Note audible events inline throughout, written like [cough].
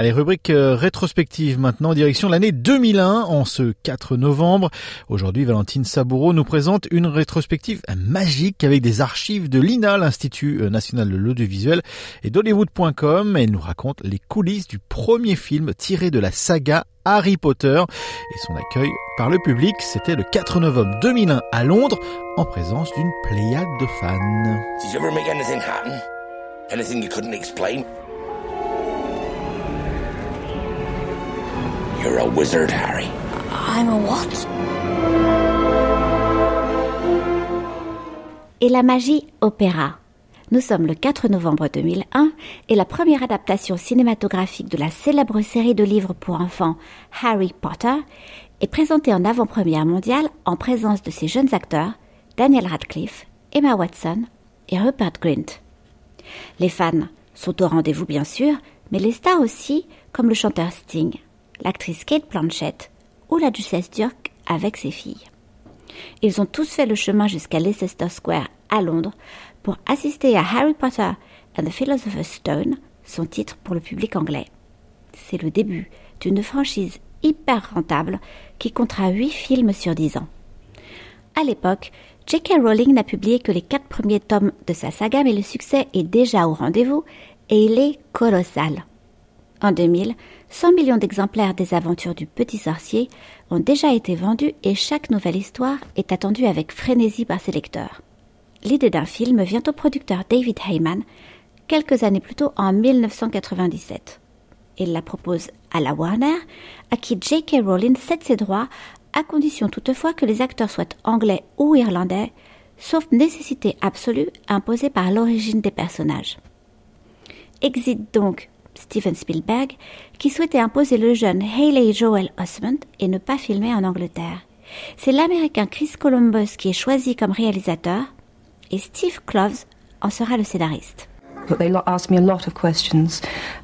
Allez, rubrique euh, rétrospective maintenant, direction l'année 2001, en ce 4 novembre. Aujourd'hui, Valentine Saboureau nous présente une rétrospective magique avec des archives de l'INA, l'Institut euh, National de l'Audiovisuel, et d'Hollywood.com. Elle nous raconte les coulisses du premier film tiré de la saga Harry Potter et son accueil par le public. C'était le 4 novembre 2001 à Londres, en présence d'une pléiade de fans. You're a wizard, Harry. I'm a what? Et la magie opéra. Nous sommes le 4 novembre 2001 et la première adaptation cinématographique de la célèbre série de livres pour enfants Harry Potter est présentée en avant-première mondiale en présence de ses jeunes acteurs Daniel Radcliffe, Emma Watson et Rupert Grint. Les fans sont au rendez-vous bien sûr, mais les stars aussi, comme le chanteur Sting l'actrice Kate Blanchett ou la duchesse Dirk avec ses filles. Ils ont tous fait le chemin jusqu'à Leicester Square à Londres pour assister à Harry Potter and the Philosopher's Stone, son titre pour le public anglais. C'est le début d'une franchise hyper rentable qui comptera 8 films sur 10 ans. À l'époque, J.K. Rowling n'a publié que les quatre premiers tomes de sa saga, mais le succès est déjà au rendez-vous et il est colossal. En 2000, 100 millions d'exemplaires des aventures du petit sorcier ont déjà été vendus et chaque nouvelle histoire est attendue avec frénésie par ses lecteurs. L'idée d'un film vient au producteur David Heyman quelques années plus tôt en 1997. Il la propose à la Warner, à qui J.K. Rowling cède ses droits, à condition toutefois que les acteurs soient anglais ou irlandais, sauf nécessité absolue imposée par l'origine des personnages. Exit donc Steven Spielberg, qui souhaitait imposer le jeune Haley Joel Osment et ne pas filmer en Angleterre. C'est l'américain Chris Columbus qui est choisi comme réalisateur et Steve Kloves en sera le scénariste.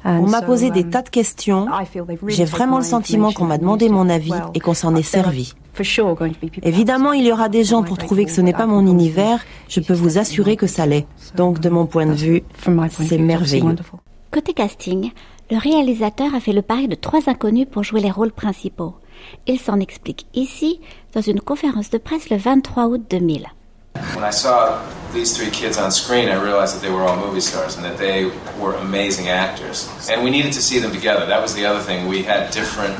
On m'a posé des tas de questions. J'ai vraiment le sentiment qu'on m'a demandé mon avis et qu'on s'en est servi. Évidemment, il y aura des gens pour trouver que ce n'est pas mon univers. Je peux vous assurer que ça l'est. Donc, de mon point de vue, c'est merveilleux. Côté casting, le réalisateur a fait le pari de trois inconnus pour jouer les rôles principaux. Il s'en explique ici dans une conférence de presse le 23 août 2000. When I saw these three kids on screen, I realized that they were all movie stars and that they were amazing actors. And we needed to see them together. That was the other thing. We had different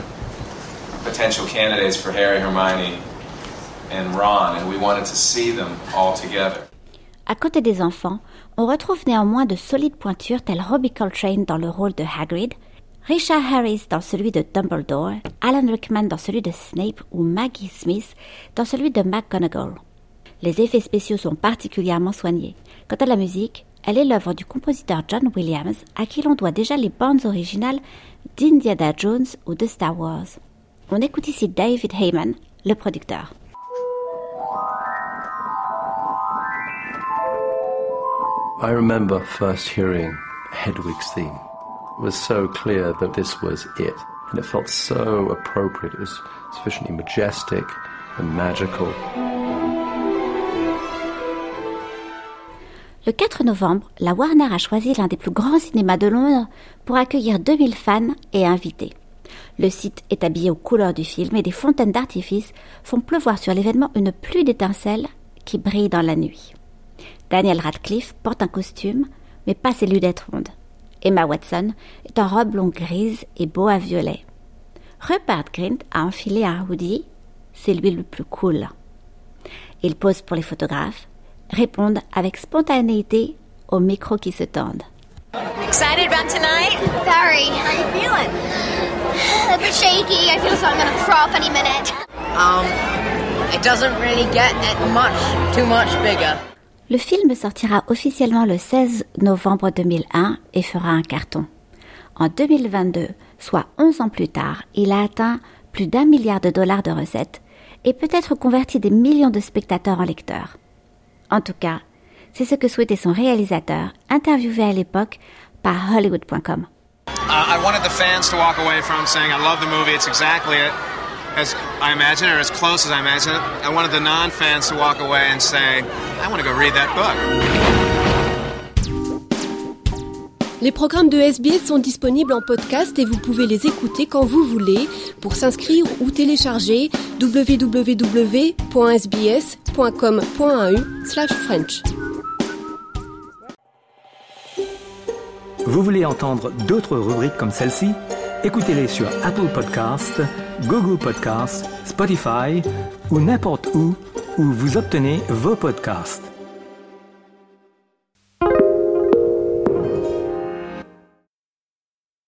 potential candidates for Harry, Hermione, and Ron, and we wanted to see them all together. À côté des enfants, on retrouve néanmoins de solides pointures telles Robbie Coltrane dans le rôle de Hagrid, Richard Harris dans celui de Dumbledore, Alan Rickman dans celui de Snape ou Maggie Smith dans celui de McGonagall. Les effets spéciaux sont particulièrement soignés. Quant à la musique, elle est l'œuvre du compositeur John Williams, à qui l'on doit déjà les bandes originales d'Indiana Jones ou de Star Wars. On écoute ici David Heyman, le producteur. I remember first hearing Hedwig's theme. It was so clear that this was it. And it felt so appropriate. It was sufficiently majestic and magical. Le 4 novembre, la Warner a choisi l'un des plus grands cinémas de Londres pour accueillir 2000 fans et invités. Le site est habillé aux couleurs du film et des fontaines d'artifice font pleuvoir sur l'événement une pluie d'étincelles qui brille dans la nuit. Daniel Radcliffe porte un costume, mais pas ses lunettes rondes. Emma Watson est en robe longue grise et beau à violet. Rupert Grint a enfilé un hoodie, c'est lui le plus cool. Il pose pour les photographes, répondent avec spontanéité aux micros qui se tendent. Excited about tonight? Very. How you feeling? [sighs] A bit shaky. I feel as though I'm gonna throw up any minute. Um, it doesn't really get much, too much bigger. Le film sortira officiellement le 16 novembre 2001 et fera un carton. En 2022, soit 11 ans plus tard, il a atteint plus d'un milliard de dollars de recettes et peut-être converti des millions de spectateurs en lecteurs. En tout cas, c'est ce que souhaitait son réalisateur, interviewé à l'époque par Hollywood.com. Uh, I wanted the fans to walk away from saying, I love the movie, it's exactly it. As I imagine, or as close as I imagine it. I wanted the non-fans to walk away and say, I want to go read that book. Les programmes de SBS sont disponibles en podcast et vous pouvez les écouter quand vous voulez. Pour s'inscrire ou télécharger, www.sbs.com.au/french. Vous voulez entendre d'autres rubriques comme celle-ci? Écoutez-les sur Apple Podcasts, Google Podcasts, Spotify ou n'importe où où vous obtenez vos podcasts.